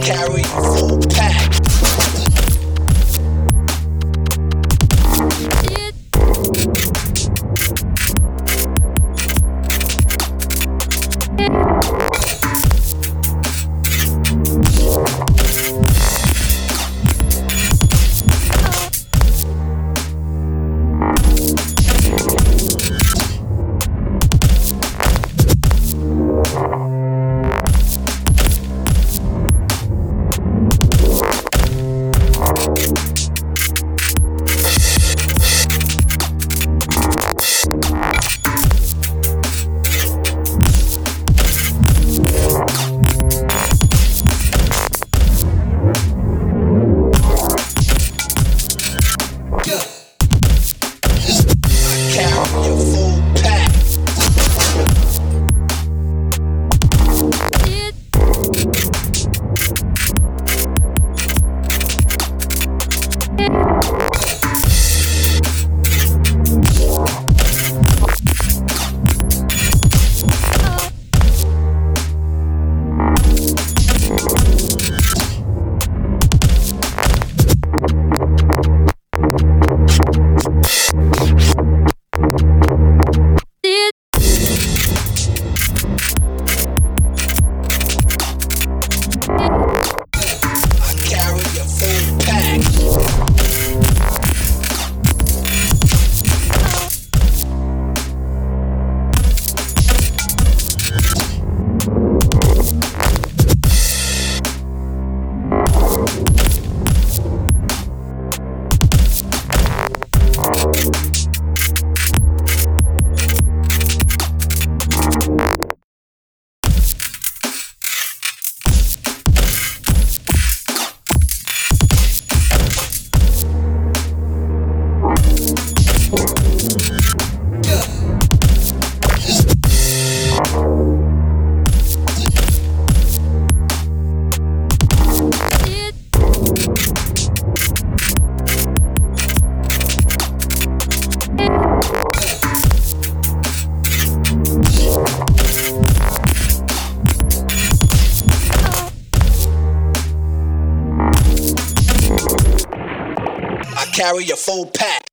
carry a full pack. I carry a full pack.